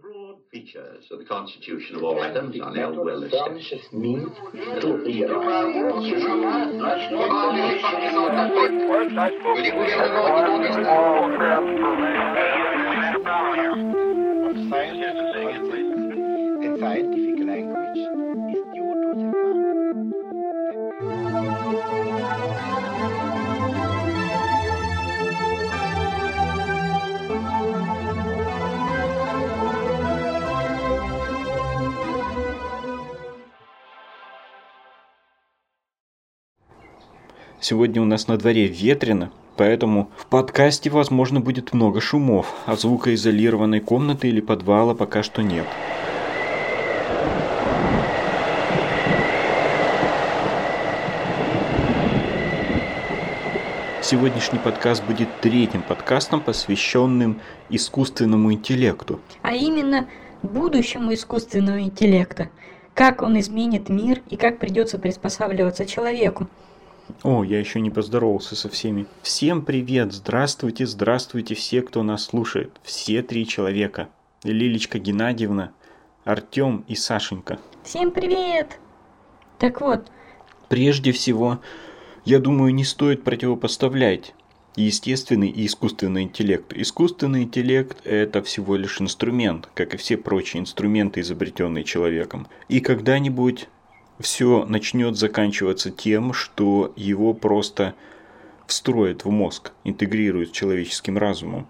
broad features of the constitution of all atoms are now well established. A Сегодня у нас на дворе ветрено, поэтому в подкасте, возможно, будет много шумов, а звукоизолированной комнаты или подвала пока что нет. Сегодняшний подкаст будет третьим подкастом, посвященным искусственному интеллекту. а именно будущему искусственного интеллекта. Как он изменит мир и как придется приспосабливаться человеку. О, я еще не поздоровался со всеми. Всем привет, здравствуйте, здравствуйте все, кто нас слушает. Все три человека. Лилечка Геннадьевна, Артем и Сашенька. Всем привет! Так вот, Прежде всего, я думаю, не стоит противопоставлять естественный и искусственный интеллект. Искусственный интеллект – это всего лишь инструмент, как и все прочие инструменты, изобретенные человеком. И когда-нибудь все начнет заканчиваться тем, что его просто встроят в мозг, интегрируют с человеческим разумом.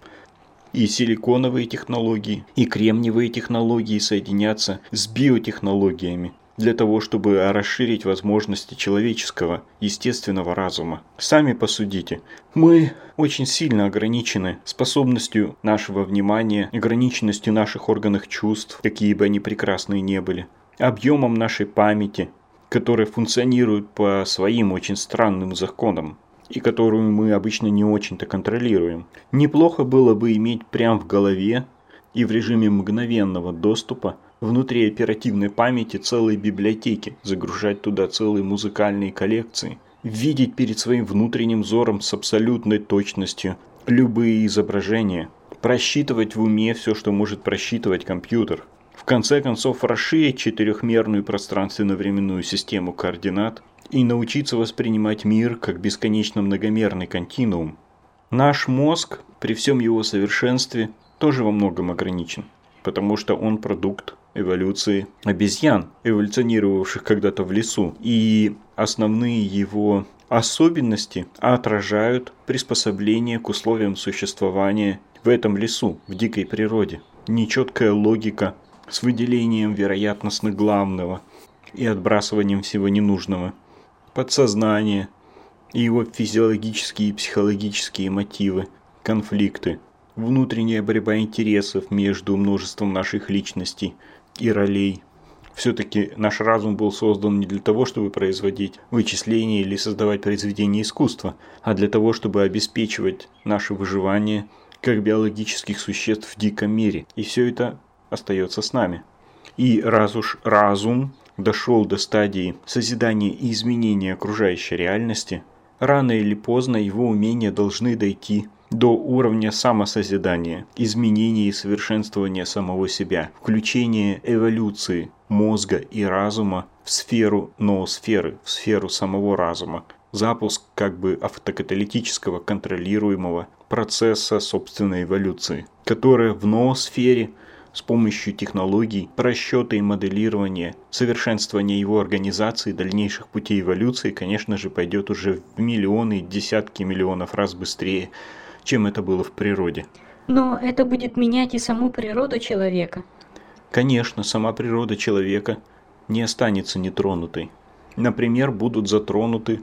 И силиконовые технологии, и кремниевые технологии соединятся с биотехнологиями для того, чтобы расширить возможности человеческого, естественного разума. Сами посудите. Мы очень сильно ограничены способностью нашего внимания, ограниченностью наших органов чувств, какие бы они прекрасные не были, объемом нашей памяти, которая функционирует по своим очень странным законам и которую мы обычно не очень-то контролируем. Неплохо было бы иметь прямо в голове и в режиме мгновенного доступа внутри оперативной памяти целые библиотеки, загружать туда целые музыкальные коллекции, видеть перед своим внутренним взором с абсолютной точностью любые изображения, просчитывать в уме все, что может просчитывать компьютер. В конце концов, расширить четырехмерную пространственно-временную систему координат и научиться воспринимать мир как бесконечно многомерный континуум. Наш мозг, при всем его совершенстве, тоже во многом ограничен, потому что он продукт эволюции обезьян, эволюционировавших когда-то в лесу. И основные его особенности отражают приспособление к условиям существования в этом лесу, в дикой природе. Нечеткая логика с выделением вероятностно главного и отбрасыванием всего ненужного. Подсознание и его физиологические и психологические мотивы, конфликты, внутренняя борьба интересов между множеством наших личностей и ролей. Все-таки наш разум был создан не для того, чтобы производить вычисления или создавать произведения искусства, а для того, чтобы обеспечивать наше выживание как биологических существ в диком мире. И все это остается с нами. И раз уж разум дошел до стадии созидания и изменения окружающей реальности, рано или поздно его умения должны дойти до уровня самосозидания, изменения и совершенствования самого себя, включения эволюции мозга и разума в сферу ноосферы, в сферу самого разума, запуск как бы автокаталитического контролируемого процесса собственной эволюции, которая в ноосфере с помощью технологий, просчета и моделирования, совершенствования его организации, дальнейших путей эволюции, конечно же, пойдет уже в миллионы, десятки миллионов раз быстрее, чем это было в природе. но это будет менять и саму природу человека. Конечно, сама природа человека не останется нетронутой. Например, будут затронуты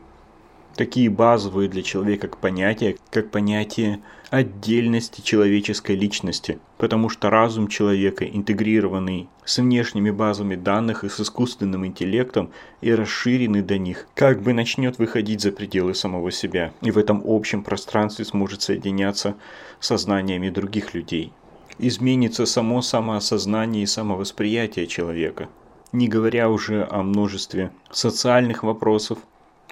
такие базовые для человека понятия, как понятие отдельности человеческой личности, потому что разум человека, интегрированный с внешними базами данных и с искусственным интеллектом и расширенный до них, как бы начнет выходить за пределы самого себя, и в этом общем пространстве сможет соединяться с сознаниями других людей. Изменится само самоосознание и самовосприятие человека, не говоря уже о множестве социальных вопросов,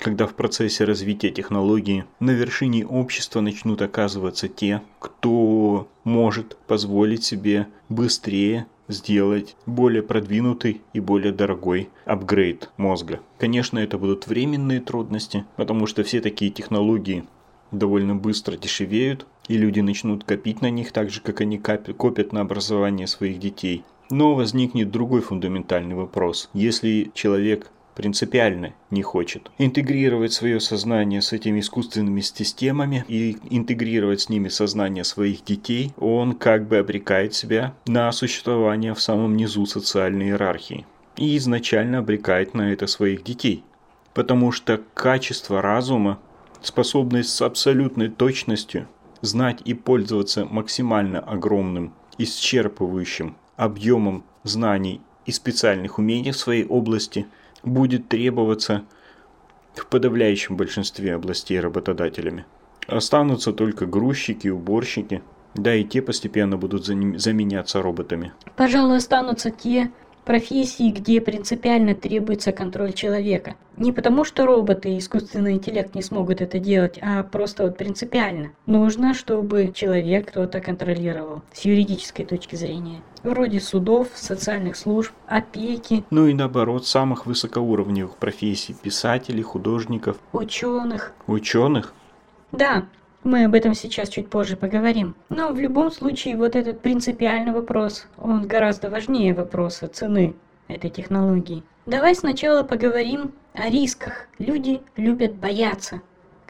когда в процессе развития технологии на вершине общества начнут оказываться те, кто может позволить себе быстрее сделать более продвинутый и более дорогой апгрейд мозга. Конечно, это будут временные трудности, потому что все такие технологии довольно быстро дешевеют, и люди начнут копить на них так же, как они копят на образование своих детей. Но возникнет другой фундаментальный вопрос. Если человек принципиально не хочет интегрировать свое сознание с этими искусственными системами и интегрировать с ними сознание своих детей, он как бы обрекает себя на существование в самом низу социальной иерархии и изначально обрекает на это своих детей. Потому что качество разума, способность с абсолютной точностью знать и пользоваться максимально огромным, исчерпывающим объемом знаний и специальных умений в своей области – будет требоваться в подавляющем большинстве областей работодателями. Останутся только грузчики, уборщики, да и те постепенно будут заменяться роботами. Пожалуй, останутся те, профессии, где принципиально требуется контроль человека. Не потому, что роботы и искусственный интеллект не смогут это делать, а просто вот принципиально. Нужно, чтобы человек кто-то контролировал с юридической точки зрения. Вроде судов, социальных служб, опеки. Ну и наоборот, самых высокоуровневых профессий. Писателей, художников. Ученых. Ученых? Да, мы об этом сейчас чуть позже поговорим. Но в любом случае вот этот принципиальный вопрос, он гораздо важнее вопроса цены этой технологии. Давай сначала поговорим о рисках. Люди любят бояться.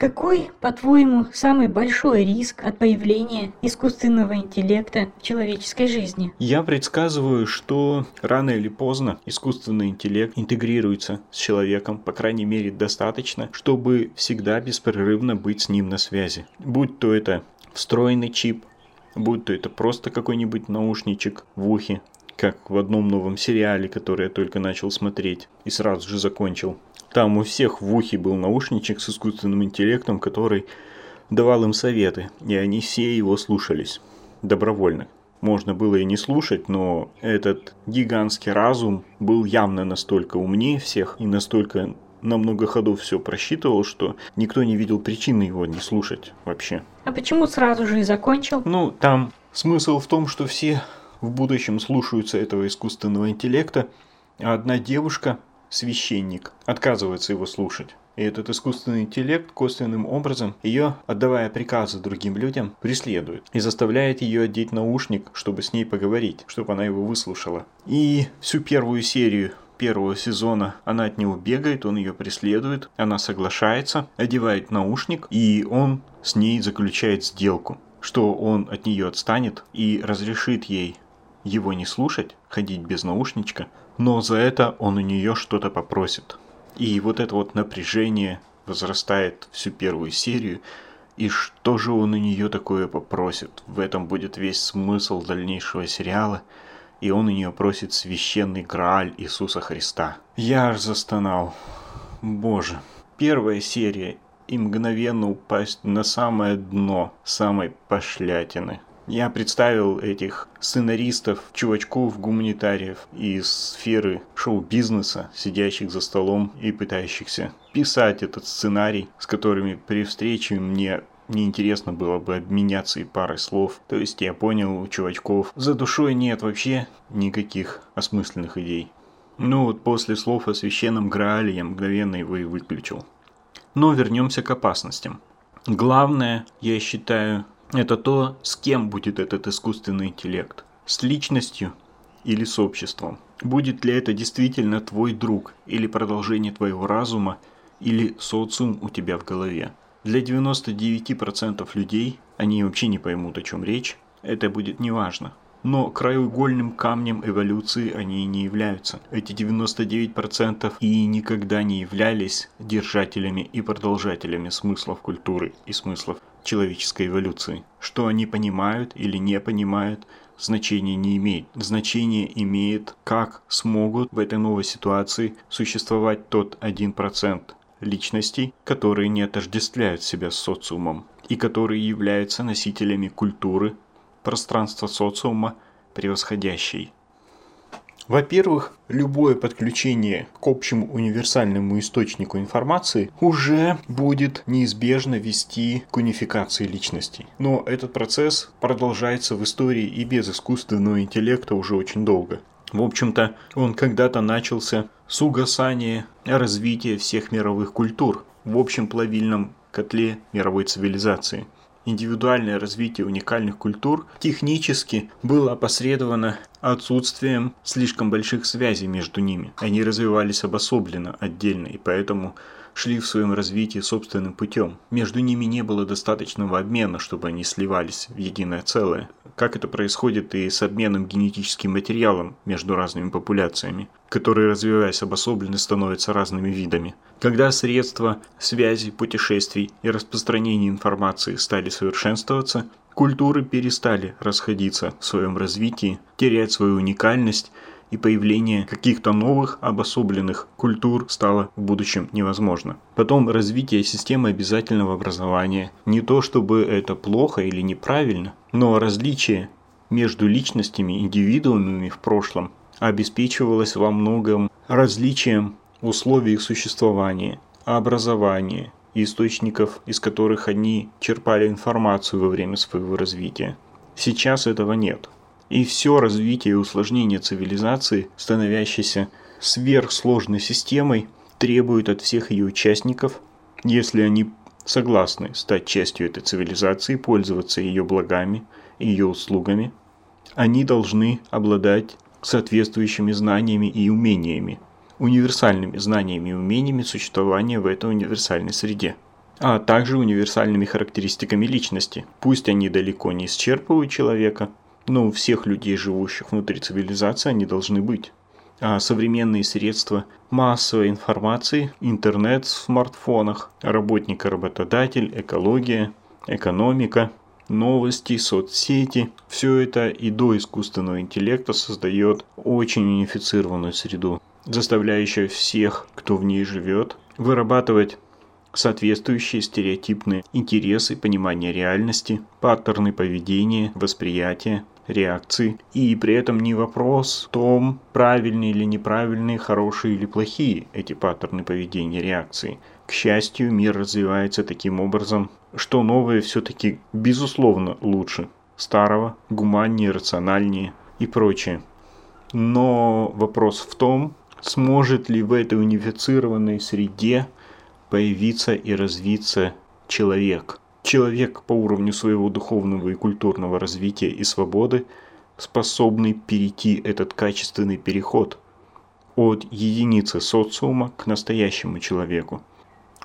Какой, по-твоему, самый большой риск от появления искусственного интеллекта в человеческой жизни? Я предсказываю, что рано или поздно искусственный интеллект интегрируется с человеком, по крайней мере, достаточно, чтобы всегда беспрерывно быть с ним на связи. Будь то это встроенный чип, будь то это просто какой-нибудь наушничек в ухе, как в одном новом сериале, который я только начал смотреть и сразу же закончил. Там у всех в ухе был наушничек с искусственным интеллектом, который давал им советы, и они все его слушались добровольно. Можно было и не слушать, но этот гигантский разум был явно настолько умнее всех и настолько на много ходов все просчитывал, что никто не видел причины его не слушать вообще. А почему сразу же и закончил? Ну, там смысл в том, что все в будущем слушаются этого искусственного интеллекта, а одна девушка священник, отказывается его слушать. И этот искусственный интеллект косвенным образом ее, отдавая приказы другим людям, преследует и заставляет ее одеть наушник, чтобы с ней поговорить, чтобы она его выслушала. И всю первую серию первого сезона она от него бегает, он ее преследует, она соглашается, одевает наушник, и он с ней заключает сделку, что он от нее отстанет и разрешит ей его не слушать, ходить без наушничка, но за это он у нее что-то попросит. И вот это вот напряжение возрастает всю первую серию, и что же он у нее такое попросит? В этом будет весь смысл дальнейшего сериала, и он у нее просит священный Грааль Иисуса Христа. Я аж застонал. Боже. Первая серия и мгновенно упасть на самое дно самой пошлятины. Я представил этих сценаристов, чувачков, гуманитариев из сферы шоу-бизнеса, сидящих за столом и пытающихся писать этот сценарий, с которыми при встрече мне неинтересно было бы обменяться и парой слов. То есть я понял у чувачков, за душой нет вообще никаких осмысленных идей. Ну вот после слов о священном Граале я мгновенно его и выключил. Но вернемся к опасностям. Главное, я считаю, это то, с кем будет этот искусственный интеллект. С личностью или с обществом. Будет ли это действительно твой друг или продолжение твоего разума или социум у тебя в голове. Для 99% людей, они вообще не поймут о чем речь, это будет неважно. Но краеугольным камнем эволюции они не являются. Эти 99% и никогда не являлись держателями и продолжателями смыслов культуры и смыслов человеческой эволюции. Что они понимают или не понимают, значения не имеет. Значение имеет, как смогут в этой новой ситуации существовать тот 1% личностей, которые не отождествляют себя с социумом и которые являются носителями культуры, пространства социума, превосходящей Во-первых, любое подключение к общему универсальному источнику информации уже будет неизбежно вести к унификации личностей. Но этот процесс продолжается в истории и без искусственного интеллекта уже очень долго. В общем-то, он когда-то начался с угасания развития всех мировых культур в общем плавильном котле мировой цивилизации – индивидуальное развитие уникальных культур технически было опосредовано отсутствием слишком больших связей между ними. Они развивались обособленно, отдельно, и поэтому шли в своем развитии собственным путем. Между ними не было достаточного обмена, чтобы они сливались в единое целое. Как это происходит и с обменом генетическим материалом между разными популяциями, которые, развиваясь обособленно, становятся разными видами. Когда средства связи, путешествий и распространения информации стали совершенствоваться, культуры перестали расходиться в своем развитии, терять свою уникальность и появление каких-то новых обособленных культур стало в будущем невозможно. Потом развитие системы обязательного образования. Не то чтобы это плохо или неправильно, но различие между личностями, индивидуумами в прошлом обеспечивалось во многом различием условий их существования, образования, источников, из которых они черпали информацию во время своего развития. Сейчас этого нет. И все развитие и усложнение цивилизации, становящейся сверхсложной системой, требует от всех ее участников, если они согласны стать частью этой цивилизации, пользоваться ее благами, ее услугами, они должны обладать соответствующими знаниями и умениями, универсальными знаниями и умениями существования в этой универсальной среде, а также универсальными характеристиками личности. Пусть они далеко не исчерпывают человека, но у всех людей, живущих внутри цивилизации, они должны быть. А современные средства массовой информации, интернет в смартфонах, работник-работодатель, экология, экономика, новости, соцсети, все это и до искусственного интеллекта создает очень унифицированную среду, заставляющую всех, кто в ней живет, вырабатывать соответствующие стереотипные интересы, понимание реальности, паттерны поведения, восприятия, реакции. И при этом не вопрос в том, правильные или неправильные, хорошие или плохие эти паттерны поведения, реакции. К счастью, мир развивается таким образом, что новое все-таки безусловно лучше старого, гуманнее, рациональнее и прочее. Но вопрос в том, сможет ли в этой унифицированной среде появиться и развиться человек – Человек по уровню своего духовного и культурного развития и свободы способный перейти этот качественный переход от единицы социума к настоящему человеку.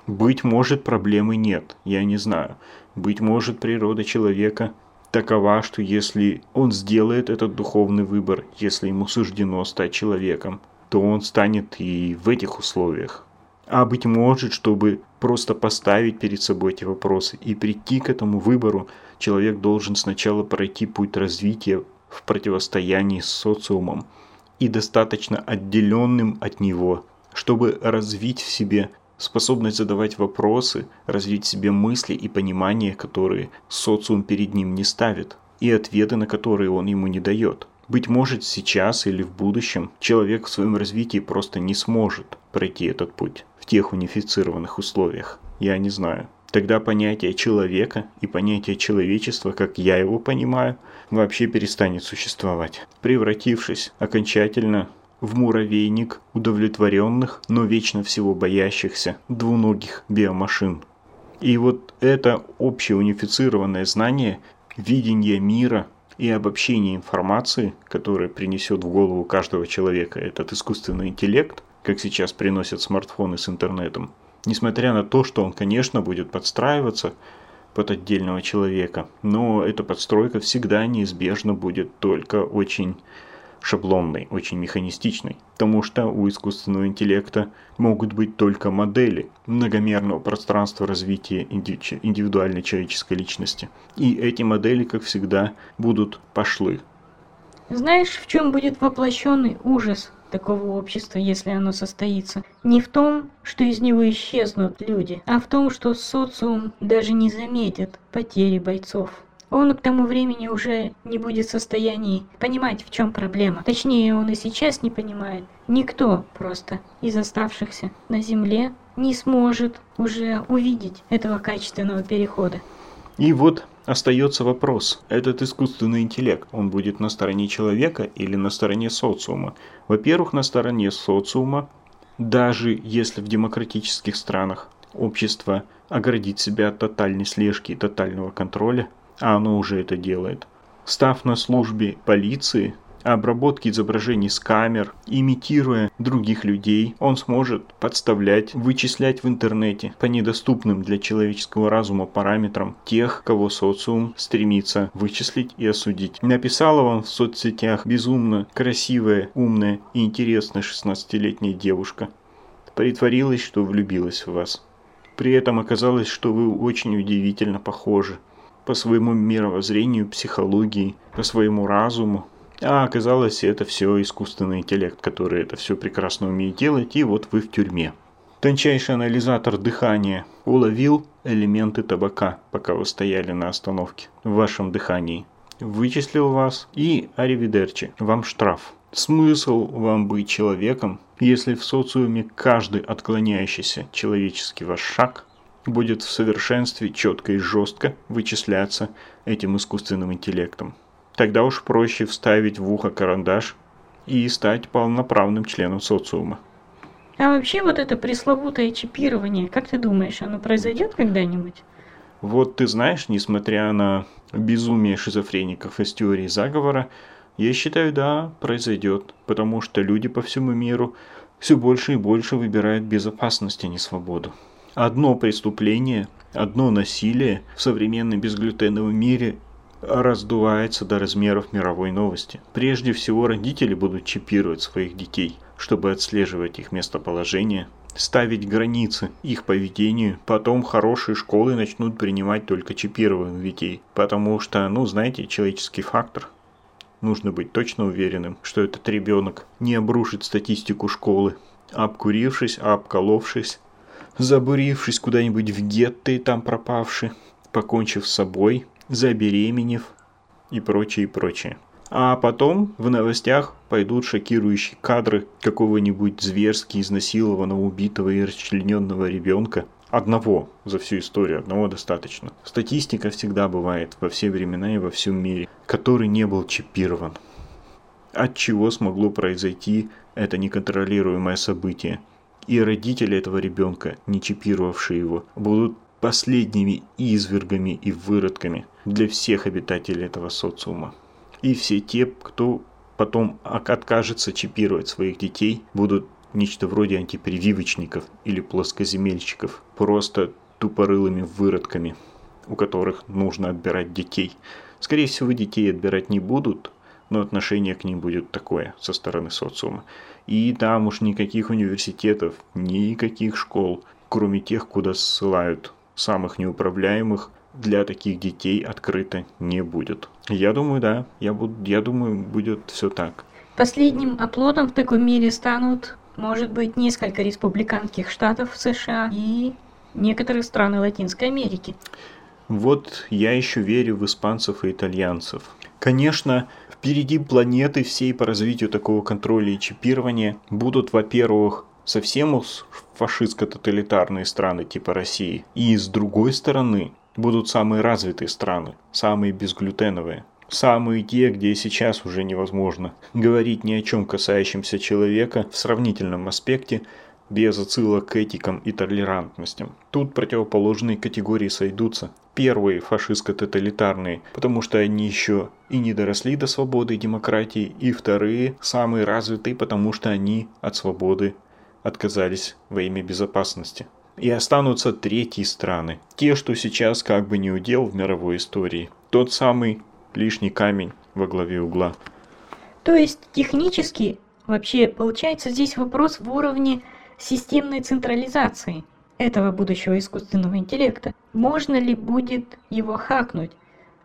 Быть может, проблемы нет, я не знаю. Быть может, природа человека такова, что если он сделает этот духовный выбор, если ему суждено стать человеком, то он станет и в этих условиях. А быть может, чтобы просто поставить перед собой эти вопросы и прийти к этому выбору, человек должен сначала пройти путь развития в противостоянии с социумом и достаточно отделенным от него, чтобы развить в себе способность задавать вопросы, развить в себе мысли и понимание, которые социум перед ним не ставит, и ответы, на которые он ему не дает. Быть может, сейчас или в будущем человек в своем развитии просто не сможет пройти этот путь в тех унифицированных условиях. Я не знаю. Тогда понятие человека и понятие человечества, как я его понимаю, вообще перестанет существовать, превратившись окончательно в муравейник удовлетворенных, но вечно всего боящихся двуногих биомашин. И вот это общее унифицированное знание, видение мира – и обобщение информации, которое принесет в голову каждого человека этот искусственный интеллект, как сейчас приносят смартфоны с интернетом, несмотря на то, что он, конечно, будет подстраиваться под отдельного человека, но эта подстройка всегда неизбежно будет только очень шаблонной, очень механистичной, потому что у искусственного интеллекта могут быть только модели многомерного пространства развития индивидуальной человеческой личности. И эти модели, как всегда, будут пошлы. Знаешь, в чем будет воплощенный ужас такого общества, если оно состоится? Не в том, что из него исчезнут люди, а в том, что социум даже не заметит потери бойцов Он к тому времени уже не будет в состоянии понимать, в чем проблема. Точнее, он и сейчас не понимает. Никто просто из оставшихся на Земле не сможет уже увидеть этого качественного перехода. И вот остается вопрос. Этот искусственный интеллект, он будет на стороне человека или на стороне социума? Во-первых, на стороне социума, даже если в демократических странах общество оградит себя от тотальной слежки и тотального контроля, а оно уже это делает, став на службе полиции, обработки изображений с камер, имитируя других людей, он сможет подставлять, вычислять в интернете по недоступным для человеческого разума параметрам тех, кого социум стремится вычислить и осудить. Написала вам в соцсетях безумно красивая, умная и интересная 16-летняя девушка. Притворилась, что влюбилась в вас. При этом оказалось, что вы очень удивительно похожи по своему мировоззрению, психологии, по своему разуму, а оказалось, это все искусственный интеллект, который это все прекрасно умеет делать, и вот вы в тюрьме. Тончайший анализатор дыхания уловил элементы табака, пока вы стояли на остановке в вашем дыхании. Вычислил вас и аривидерчи, вам штраф. Смысл вам быть человеком, если в социуме каждый отклоняющийся человеческий ваш шаг будет в совершенстве четко и жестко вычисляться этим искусственным интеллектом. Тогда уж проще вставить в ухо карандаш и стать полноправным членом социума. А вообще вот это пресловутое чипирование, как ты думаешь, оно произойдет когда-нибудь? Вот ты знаешь, несмотря на безумие шизофреников из теории заговора, я считаю, да, произойдет, потому что люди по всему миру все больше и больше выбирают безопасность, а не свободу. Одно преступление, одно насилие в современном безглютеновом мире раздувается до размеров мировой новости. Прежде всего родители будут чипировать своих детей, чтобы отслеживать их местоположение, ставить границы их поведению. Потом хорошие школы начнут принимать только чипированных детей, потому что, ну, знаете, человеческий фактор. Нужно быть точно уверенным, что этот ребенок не обрушит статистику школы, обкурившись, обколовшись, забурившись куда-нибудь в гетто и там пропавший, покончив с собой, забеременев и прочее, и прочее. А потом в новостях пойдут шокирующие кадры какого-нибудь зверски изнасилованного, убитого и расчлененного ребенка. Одного за всю историю, одного достаточно. Статистика всегда бывает во все времена и во всем мире, который не был чипирован. От чего смогло произойти это неконтролируемое событие? И родители этого ребенка, не чипировавшие его, будут последними извергами и выродками для всех обитателей этого социума. И все те, кто потом откажется чипировать своих детей, будут нечто вроде антипрививочников или плоскоземельщиков, просто тупорылыми выродками, у которых нужно отбирать детей. Скорее всего, детей отбирать не будут, но отношение к ним будет такое со стороны социума. И там уж никаких университетов, никаких школ, кроме тех, куда ссылают самых неуправляемых для таких детей открыто не будет. Я думаю, да, я, буду, я думаю, будет все так. Последним оплотом в таком мире станут, может быть, несколько республиканских штатов США и некоторые страны Латинской Америки. Вот я еще верю в испанцев и итальянцев. Конечно, впереди планеты всей по развитию такого контроля и чипирования будут, во-первых, совсем уж фашистско-тоталитарные страны типа России. И с другой стороны будут самые развитые страны, самые безглютеновые. Самые те, где сейчас уже невозможно говорить ни о чем касающемся человека в сравнительном аспекте, без отсылок к этикам и толерантностям. Тут противоположные категории сойдутся. Первые фашистско-тоталитарные, потому что они еще и не доросли до свободы и демократии, и вторые самые развитые, потому что они от свободы отказались во имя безопасности. И останутся третьи страны, те, что сейчас как бы не удел в мировой истории. Тот самый лишний камень во главе угла. То есть технически вообще получается здесь вопрос в уровне системной централизации этого будущего искусственного интеллекта. Можно ли будет его хакнуть?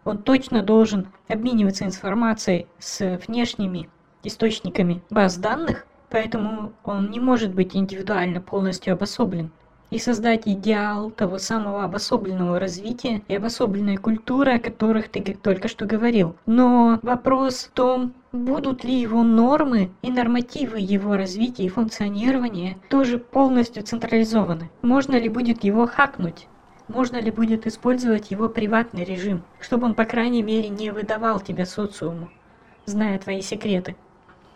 Он точно должен обмениваться информацией с внешними источниками баз данных, поэтому он не может быть индивидуально полностью обособлен. И создать идеал того самого обособленного развития и обособленной культуры, о которых ты только что говорил. Но вопрос в том, будут ли его нормы и нормативы его развития и функционирования тоже полностью централизованы. Можно ли будет его хакнуть? Можно ли будет использовать его приватный режим, чтобы он, по крайней мере, не выдавал тебя социуму, зная твои секреты?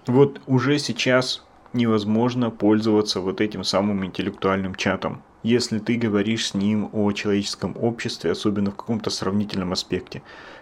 Вот уже сейчас невозможно пользоваться вот этим самым интеллектуальным чатом, если ты говоришь с ним о человеческом обществе, особенно в каком-то сравнительном аспекте.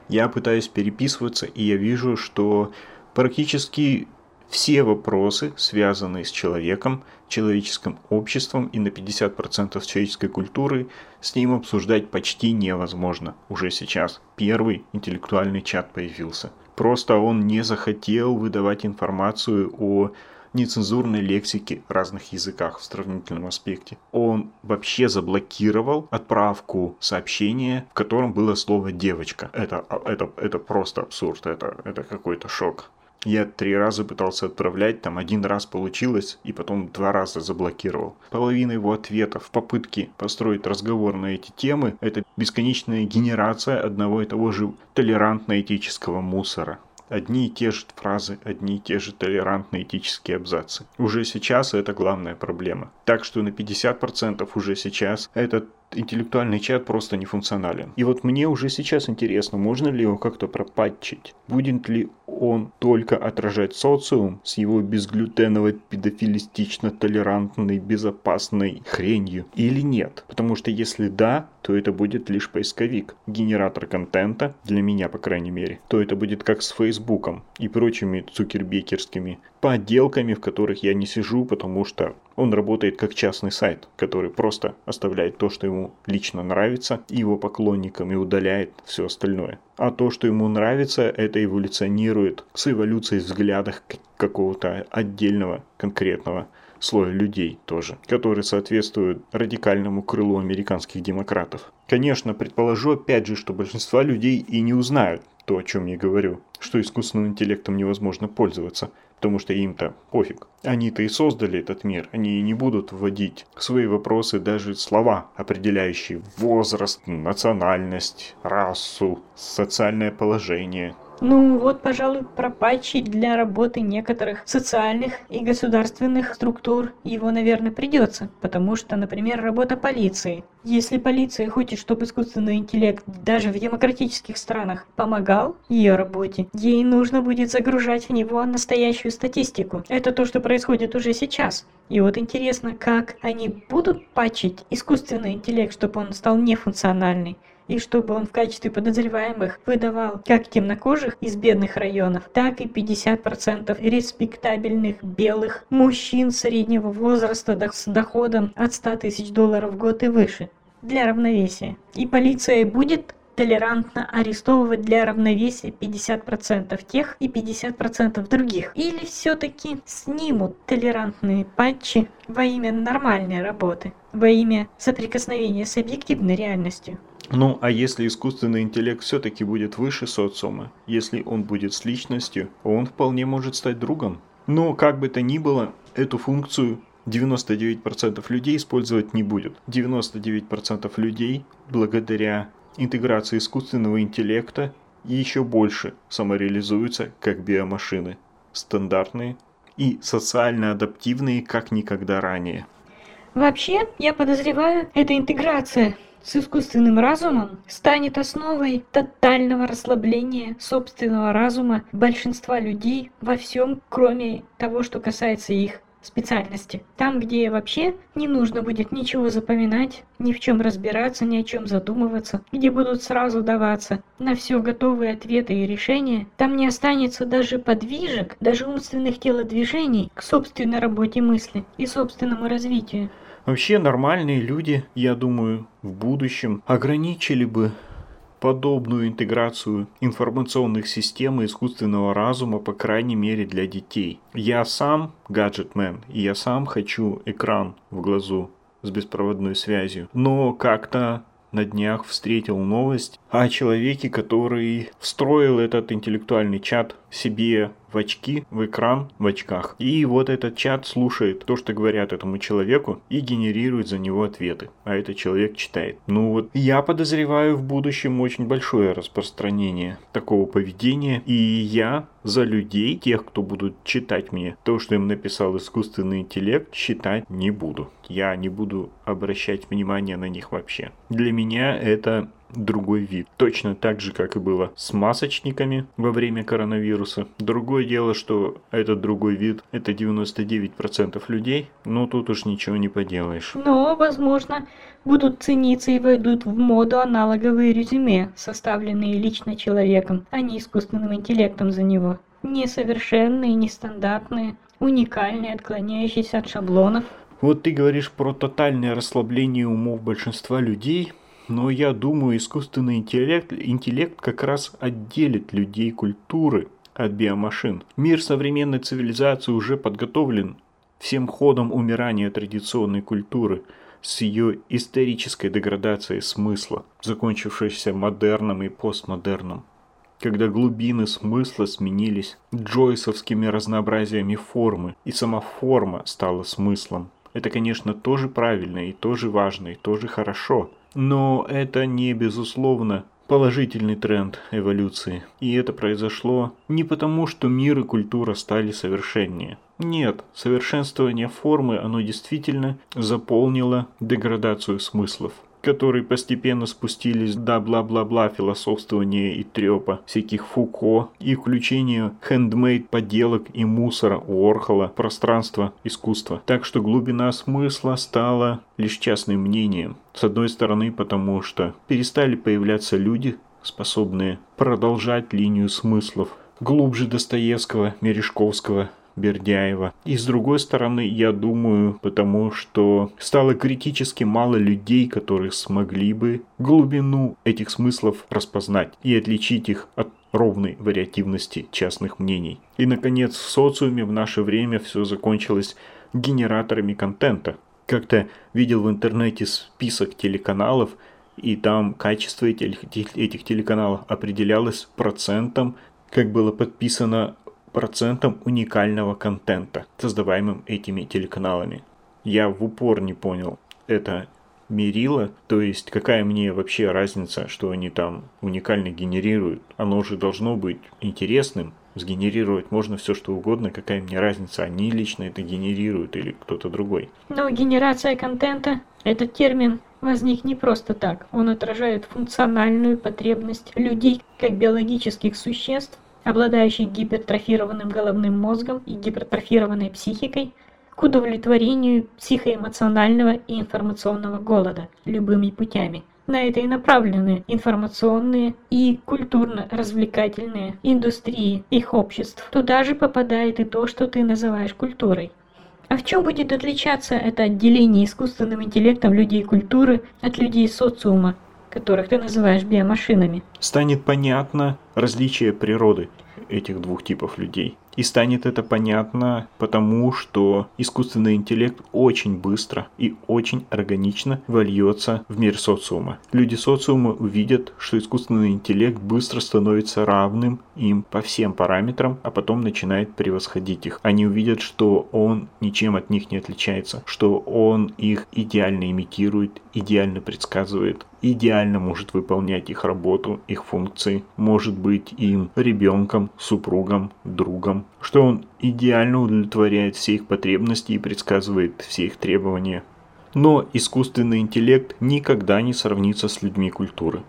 Я пытаюсь переписываться, и я вижу, что практически все вопросы, связанные с человеком, человеческим обществом и на 50% человеческой культуры, с ним обсуждать почти невозможно уже сейчас. Первый интеллектуальный чат появился. Просто он не захотел выдавать информацию о нецензурной лексике в разных языках в сравнительном аспекте. Он вообще заблокировал отправку сообщения, в котором было слово «девочка». Это, это, это просто абсурд, это, это какой-то шок. Я три раза пытался отправлять, там один раз получилось, и потом два раза заблокировал. Половина его ответов, попытки построить разговор на эти темы, это бесконечная генерация одного и того же толерантно-этического мусора одни и те же фразы, одни и те же толерантные этические абзацы. Уже сейчас это главная проблема. Так что на 50% уже сейчас этот интеллектуальный чат просто не функционален. И вот мне уже сейчас интересно, можно ли его как-то пропатчить? Будет ли он только отражать социум с его безглютеновой, педофилистично-толерантной, безопасной хренью или нет? Потому что если да, то это будет лишь поисковик, генератор контента, для меня по крайней мере, то это будет как с Фейсбуком и прочими цукербекерскими подделками, в которых я не сижу, потому что он работает как частный сайт, который просто оставляет то, что ему лично нравится, его поклонникам и удаляет все остальное. А то, что ему нравится, это эволюционирует с эволюцией взглядов какого-то отдельного конкретного слоя людей тоже, который соответствует радикальному крылу американских демократов. Конечно, предположу опять же, что большинство людей и не узнают то, о чем я говорю, что искусственным интеллектом невозможно пользоваться потому что им-то пофиг. Они-то и создали этот мир, они не будут вводить в свои вопросы даже слова, определяющие возраст, национальность, расу, социальное положение, ну вот, пожалуй, пропачить для работы некоторых социальных и государственных структур его, наверное, придется. Потому что, например, работа полиции. Если полиция хочет, чтобы искусственный интеллект даже в демократических странах помогал ее работе, ей нужно будет загружать в него настоящую статистику. Это то, что происходит уже сейчас. И вот интересно, как они будут патчить искусственный интеллект, чтобы он стал нефункциональный и чтобы он в качестве подозреваемых выдавал как темнокожих из бедных районов, так и 50% респектабельных белых мужчин среднего возраста с доходом от 100 тысяч долларов в год и выше для равновесия. И полиция будет толерантно арестовывать для равновесия 50% тех и 50% других? Или все-таки снимут толерантные патчи во имя нормальной работы, во имя соприкосновения с объективной реальностью? Ну, а если искусственный интеллект все-таки будет выше социума, если он будет с личностью, он вполне может стать другом. Но, как бы то ни было, эту функцию 99% людей использовать не будет. 99% людей, благодаря интеграции искусственного интеллекта, еще больше самореализуются как биомашины. Стандартные и социально адаптивные, как никогда ранее. Вообще, я подозреваю, эта интеграция с искусственным разумом станет основой тотального расслабления собственного разума большинства людей во всем, кроме того, что касается их специальности. Там, где вообще не нужно будет ничего запоминать, ни в чем разбираться, ни о чем задумываться, где будут сразу даваться на все готовые ответы и решения, там не останется даже подвижек, даже умственных телодвижений к собственной работе мысли и собственному развитию. Вообще нормальные люди, я думаю, в будущем ограничили бы подобную интеграцию информационных систем и искусственного разума, по крайней мере для детей. Я сам гаджетмен, и я сам хочу экран в глазу с беспроводной связью. Но как-то на днях встретил новость о человеке, который встроил этот интеллектуальный чат себе в очки, в экран в очках. И вот этот чат слушает то, что говорят этому человеку и генерирует за него ответы. А этот человек читает. Ну вот, я подозреваю в будущем очень большое распространение такого поведения. И я за людей, тех, кто будут читать мне то, что им написал искусственный интеллект, считать не буду. Я не буду обращать внимание на них вообще. Для меня это другой вид. Точно так же, как и было с масочниками во время коронавируса. Другое дело, что этот другой вид это 99% людей, но тут уж ничего не поделаешь. Но, возможно, будут цениться и войдут в моду аналоговые резюме, составленные лично человеком, а не искусственным интеллектом за него. Несовершенные, нестандартные, уникальные, отклоняющиеся от шаблонов. Вот ты говоришь про тотальное расслабление умов большинства людей – но я думаю, искусственный интеллект, интеллект как раз отделит людей культуры от биомашин. Мир современной цивилизации уже подготовлен всем ходом умирания традиционной культуры с ее исторической деградацией смысла, закончившейся модерном и постмодерном когда глубины смысла сменились джойсовскими разнообразиями формы, и сама форма стала смыслом. Это, конечно, тоже правильно и тоже важно и тоже хорошо – но это не безусловно положительный тренд эволюции. И это произошло не потому, что мир и культура стали совершеннее. Нет, совершенствование формы, оно действительно заполнило деградацию смыслов которые постепенно спустились до бла-бла-бла философствования и трепа всяких Фуко и включения хендмейд поделок и мусора у Орхола пространство искусства. Так что глубина смысла стала лишь частным мнением. С одной стороны, потому что перестали появляться люди, способные продолжать линию смыслов глубже Достоевского, Мережковского, Бердяева. И с другой стороны, я думаю, потому что стало критически мало людей, которые смогли бы глубину этих смыслов распознать и отличить их от ровной вариативности частных мнений. И, наконец, в социуме в наше время все закончилось генераторами контента. Как-то видел в интернете список телеканалов, и там качество этих, этих телеканалов определялось процентом, как было подписано процентом уникального контента, создаваемым этими телеканалами. Я в упор не понял, это мерило, то есть какая мне вообще разница, что они там уникально генерируют. Оно же должно быть интересным, сгенерировать можно все что угодно, какая мне разница, они лично это генерируют или кто-то другой. Но генерация контента, этот термин возник не просто так. Он отражает функциональную потребность людей как биологических существ обладающий гипертрофированным головным мозгом и гипертрофированной психикой, к удовлетворению психоэмоционального и информационного голода любыми путями. На это и направлены информационные и культурно-развлекательные индустрии их обществ. Туда же попадает и то, что ты называешь культурой. А в чем будет отличаться это отделение искусственным интеллектом людей культуры от людей социума, которых ты называешь биомашинами. Станет понятно различие природы этих двух типов людей. И станет это понятно потому, что искусственный интеллект очень быстро и очень органично вольется в мир социума. Люди социума увидят, что искусственный интеллект быстро становится равным им по всем параметрам, а потом начинает превосходить их. Они увидят, что он ничем от них не отличается, что он их идеально имитирует, идеально предсказывает, идеально может выполнять их работу, их функции, может быть им ребенком, супругом, другом, что он идеально удовлетворяет все их потребности и предсказывает все их требования. Но искусственный интеллект никогда не сравнится с людьми культуры,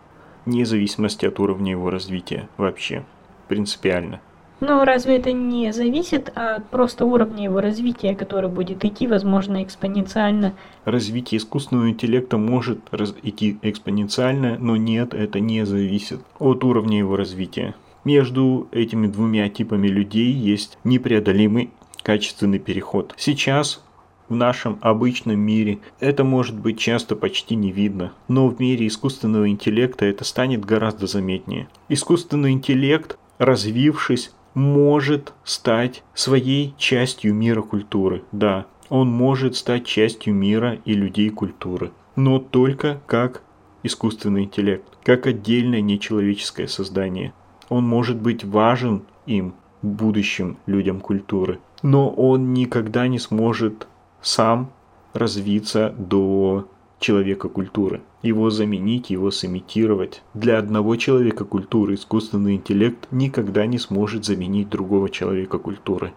вне зависимости от уровня его развития вообще, принципиально. Но разве это не зависит от просто уровня его развития, который будет идти, возможно, экспоненциально? Развитие искусственного интеллекта может раз идти экспоненциально, но нет, это не зависит от уровня его развития. Между этими двумя типами людей есть непреодолимый качественный переход. Сейчас в нашем обычном мире это может быть часто почти не видно, но в мире искусственного интеллекта это станет гораздо заметнее. Искусственный интеллект, развившись, может стать своей частью мира культуры. Да, он может стать частью мира и людей культуры, но только как искусственный интеллект, как отдельное нечеловеческое создание. Он может быть важен им, будущим людям культуры. Но он никогда не сможет сам развиться до человека культуры. Его заменить, его сымитировать. Для одного человека культуры искусственный интеллект никогда не сможет заменить другого человека культуры.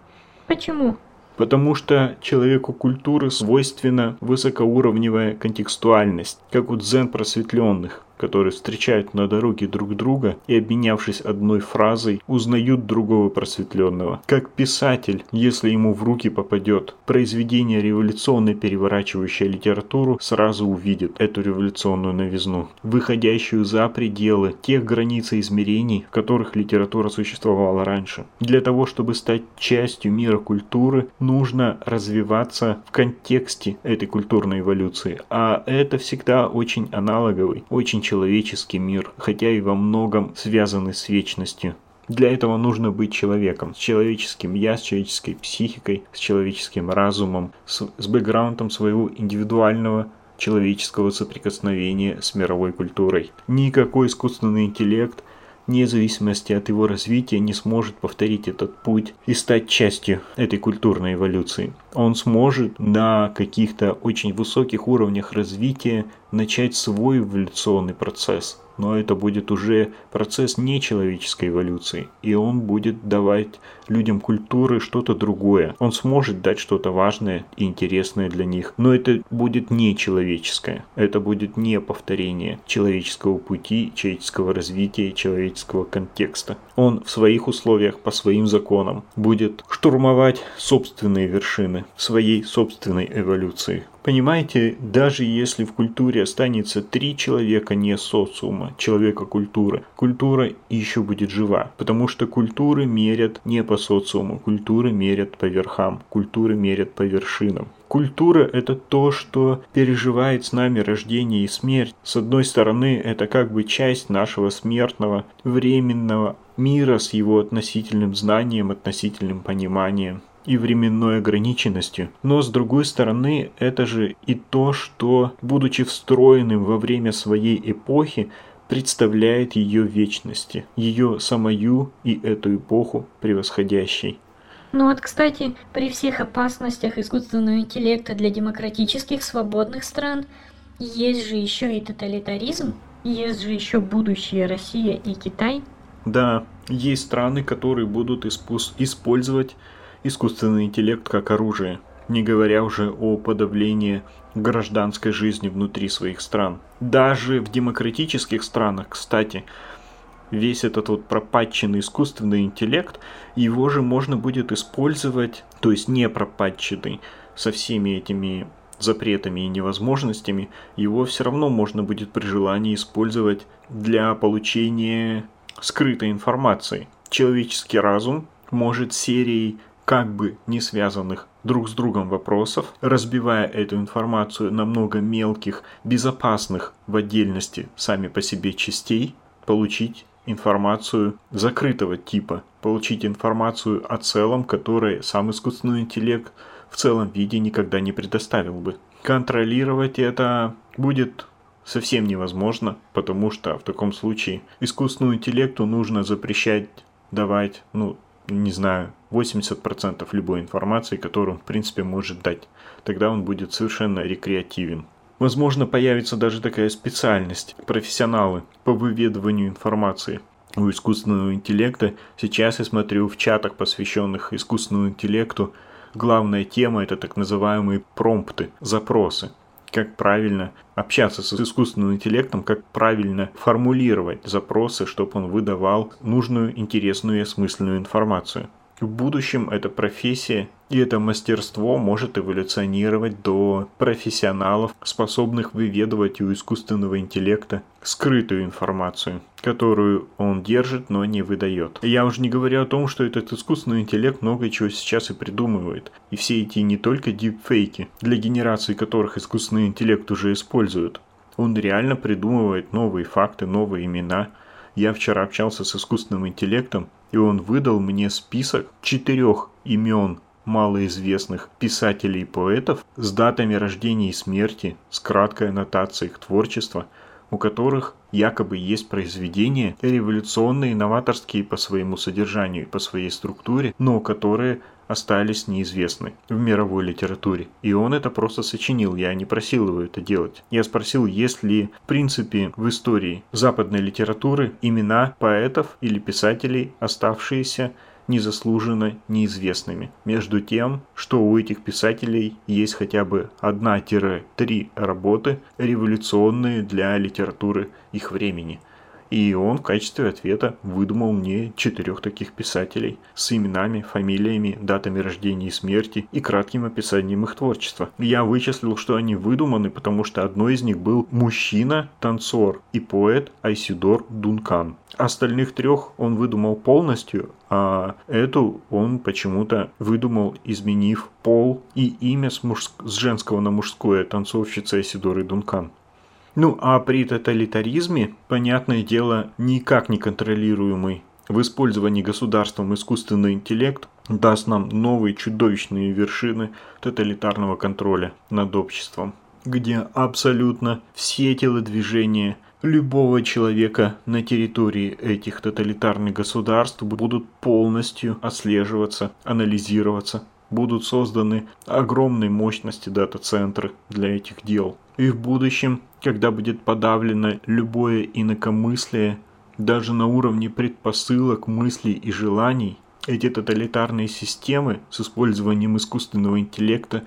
Почему? Потому что человеку культуры свойственна высокоуровневая контекстуальность, как у дзен просветленных которые встречают на дороге друг друга и, обменявшись одной фразой, узнают другого просветленного. Как писатель, если ему в руки попадет произведение революционно переворачивающее литературу, сразу увидит эту революционную новизну, выходящую за пределы тех границ и измерений, в которых литература существовала раньше. Для того, чтобы стать частью мира культуры, нужно развиваться в контексте этой культурной эволюции, а это всегда очень аналоговый, очень человеческий мир, хотя и во многом связаны с вечностью. Для этого нужно быть человеком, с человеческим я, с человеческой психикой, с человеческим разумом, с, с бэкграундом своего индивидуального человеческого соприкосновения с мировой культурой. Никакой искусственный интеллект вне зависимости от его развития не сможет повторить этот путь и стать частью этой культурной эволюции. Он сможет на каких-то очень высоких уровнях развития начать свой эволюционный процесс – но это будет уже процесс нечеловеческой эволюции, и он будет давать людям культуры что-то другое. Он сможет дать что-то важное и интересное для них, но это будет не человеческое, это будет не повторение человеческого пути, человеческого развития, человеческого контекста. Он в своих условиях, по своим законам, будет штурмовать собственные вершины своей собственной эволюции. Понимаете, даже если в культуре останется три человека не социума, человека культуры, культура еще будет жива, потому что культуры мерят не по социуму, культуры мерят по верхам, культуры мерят по вершинам. Культура – это то, что переживает с нами рождение и смерть. С одной стороны, это как бы часть нашего смертного, временного мира с его относительным знанием, относительным пониманием и временной ограниченностью. Но с другой стороны, это же и то, что, будучи встроенным во время своей эпохи, представляет ее вечности, ее самую и эту эпоху превосходящей. Ну вот, кстати, при всех опасностях искусственного интеллекта для демократических свободных стран, есть же еще и тоталитаризм, есть же еще будущее Россия и Китай. Да, есть страны, которые будут использовать искусственный интеллект как оружие, не говоря уже о подавлении гражданской жизни внутри своих стран. Даже в демократических странах, кстати, весь этот вот пропатченный искусственный интеллект, его же можно будет использовать, то есть не пропатченный, со всеми этими запретами и невозможностями, его все равно можно будет при желании использовать для получения скрытой информации. Человеческий разум может серией как бы не связанных друг с другом вопросов, разбивая эту информацию на много мелких, безопасных в отдельности сами по себе частей, получить информацию закрытого типа, получить информацию о целом, которой сам искусственный интеллект в целом виде никогда не предоставил бы. Контролировать это будет совсем невозможно, потому что в таком случае искусственному интеллекту нужно запрещать давать, ну, не знаю, 80% любой информации, которую он в принципе может дать. Тогда он будет совершенно рекреативен. Возможно, появится даже такая специальность – профессионалы по выведыванию информации у искусственного интеллекта. Сейчас я смотрю в чатах, посвященных искусственному интеллекту, главная тема – это так называемые промпты, запросы как правильно общаться с искусственным интеллектом, как правильно формулировать запросы, чтобы он выдавал нужную, интересную и осмысленную информацию. В будущем эта профессия и это мастерство может эволюционировать до профессионалов, способных выведывать у искусственного интеллекта скрытую информацию, которую он держит, но не выдает. Я уже не говорю о том, что этот искусственный интеллект много чего сейчас и придумывает. И все эти не только дипфейки, для генерации которых искусственный интеллект уже используют. Он реально придумывает новые факты, новые имена. Я вчера общался с искусственным интеллектом, и он выдал мне список четырех имен малоизвестных писателей и поэтов с датами рождения и смерти, с краткой аннотацией их творчества. у которых якобы есть произведения революционные, новаторские по своему содержанию и по своей структуре, но которые остались неизвестны в мировой литературе. И он это просто сочинил, я не просил его это делать. Я спросил, есть ли в принципе в истории западной литературы имена поэтов или писателей, оставшиеся незаслуженно неизвестными. Между тем, что у этих писателей есть хотя бы 1-3 работы, революционные для литературы их времени – и он в качестве ответа выдумал мне четырех таких писателей с именами, фамилиями, датами рождения и смерти и кратким описанием их творчества. Я вычислил, что они выдуманы, потому что одной из них был мужчина, танцор и поэт Айсидор Дункан. Остальных трех он выдумал полностью, а эту он почему-то выдумал, изменив пол и имя с, мужск... с женского на мужское танцовщица Айсидоры Дункан. Ну а при тоталитаризме, понятное дело, никак не контролируемый. В использовании государством искусственный интеллект даст нам новые чудовищные вершины тоталитарного контроля над обществом, где абсолютно все телодвижения любого человека на территории этих тоталитарных государств будут полностью отслеживаться, анализироваться, будут созданы огромной мощности дата-центры для этих дел. И в будущем, когда будет подавлено любое инакомыслие, даже на уровне предпосылок, мыслей и желаний, эти тоталитарные системы с использованием искусственного интеллекта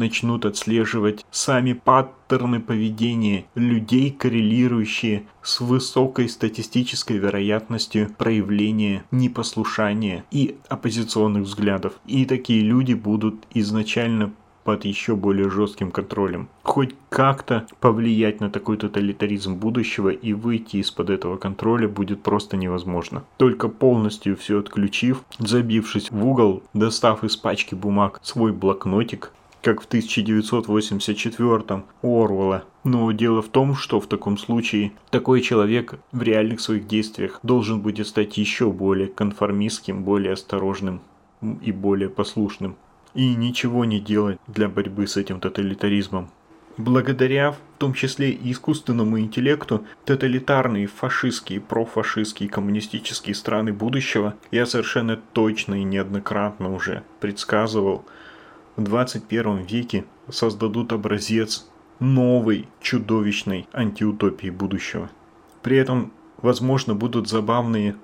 начнут отслеживать сами паттерны поведения людей, коррелирующие с высокой статистической вероятностью проявления непослушания и оппозиционных взглядов. И такие люди будут изначально под еще более жестким контролем. Хоть как-то повлиять на такой тоталитаризм будущего и выйти из-под этого контроля будет просто невозможно. Только полностью все отключив, забившись в угол, достав из пачки бумаг свой блокнотик, как в 1984 у Орвелла. Но дело в том, что в таком случае такой человек в реальных своих действиях должен будет стать еще более конформистским, более осторожным и более послушным. И ничего не делать для борьбы с этим тоталитаризмом. Благодаря, в том числе и искусственному интеллекту, тоталитарные, фашистские, профашистские, коммунистические страны будущего я совершенно точно и неоднократно уже предсказывал – в 21 веке создадут образец новой чудовищной антиутопии будущего. При этом, возможно, будут забавные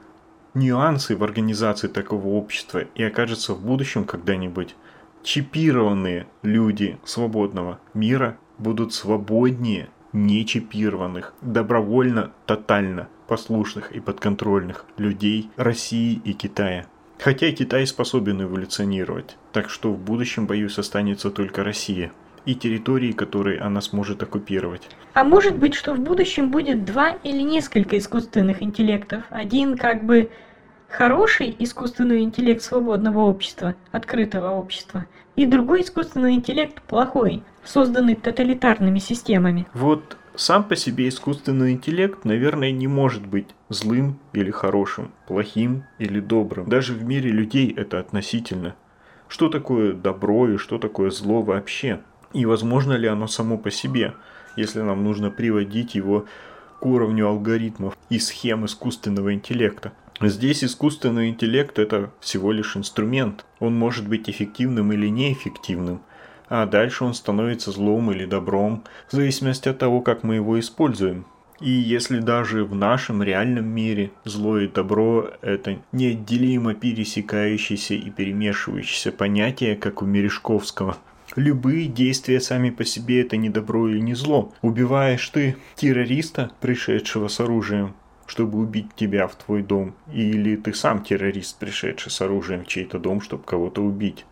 нюансы в организации такого общества и окажется в будущем когда-нибудь чипированные люди свободного мира будут свободнее нечипированных, добровольно, тотально послушных и подконтрольных людей России и Китая. Хотя Китай способен эволюционировать, так что в будущем, боюсь, останется только Россия и территории, которые она сможет оккупировать. А может быть, что в будущем будет два или несколько искусственных интеллектов? Один как бы хороший искусственный интеллект свободного общества, открытого общества, и другой искусственный интеллект плохой, созданный тоталитарными системами. Вот сам по себе искусственный интеллект, наверное, не может быть злым или хорошим, плохим или добрым. Даже в мире людей это относительно. Что такое добро и что такое зло вообще? И возможно ли оно само по себе, если нам нужно приводить его к уровню алгоритмов и схем искусственного интеллекта? Здесь искусственный интеллект это всего лишь инструмент. Он может быть эффективным или неэффективным – а дальше он становится злом или добром, в зависимости от того, как мы его используем. И если даже в нашем реальном мире зло и добро – это неотделимо пересекающиеся и перемешивающиеся понятия, как у Мережковского, Любые действия сами по себе это не добро или не зло. Убиваешь ты террориста, пришедшего с оружием, чтобы убить тебя в твой дом, или ты сам террорист, пришедший с оружием в чей-то дом, чтобы кого-то убить.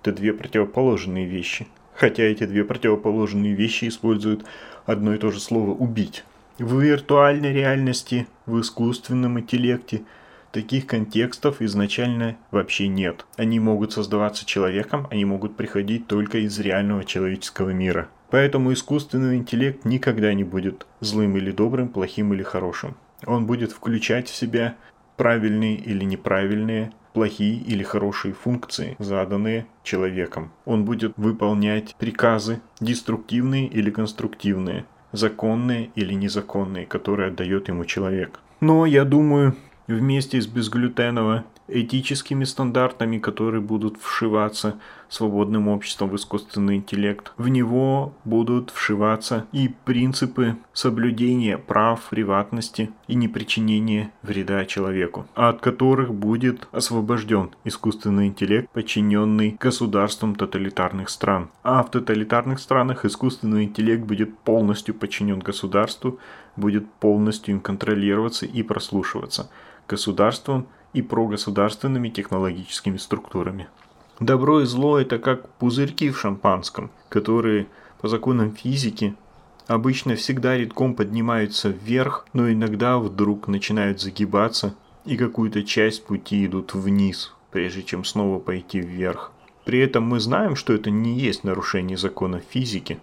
Это две противоположные вещи. Хотя эти две противоположные вещи используют одно и то же слово «убить». В виртуальной реальности, в искусственном интеллекте таких контекстов изначально вообще нет. Они могут создаваться человеком, они могут приходить только из реального человеческого мира. Поэтому искусственный интеллект никогда не будет злым или добрым, плохим или хорошим. Он будет включать в себя правильные или неправильные плохие или хорошие функции, заданные человеком. Он будет выполнять приказы, деструктивные или конструктивные. законные или незаконные, которые отдает ему человек. Но я думаю, вместе с безглютеново этическими стандартами, которые будут вшиваться свободным обществом в искусственный интеллект. В него будут вшиваться и принципы соблюдения прав, приватности и непричинения вреда человеку, от которых будет освобожден искусственный интеллект, подчиненный государствам тоталитарных стран. А в тоталитарных странах искусственный интеллект будет полностью подчинен государству, будет полностью им контролироваться и прослушиваться государством и прогосударственными технологическими структурами. Добро и зло – это как пузырьки в шампанском, которые по законам физики обычно всегда редком поднимаются вверх, но иногда вдруг начинают загибаться и какую-то часть пути идут вниз, прежде чем снова пойти вверх. При этом мы знаем, что это не есть нарушение законов физики,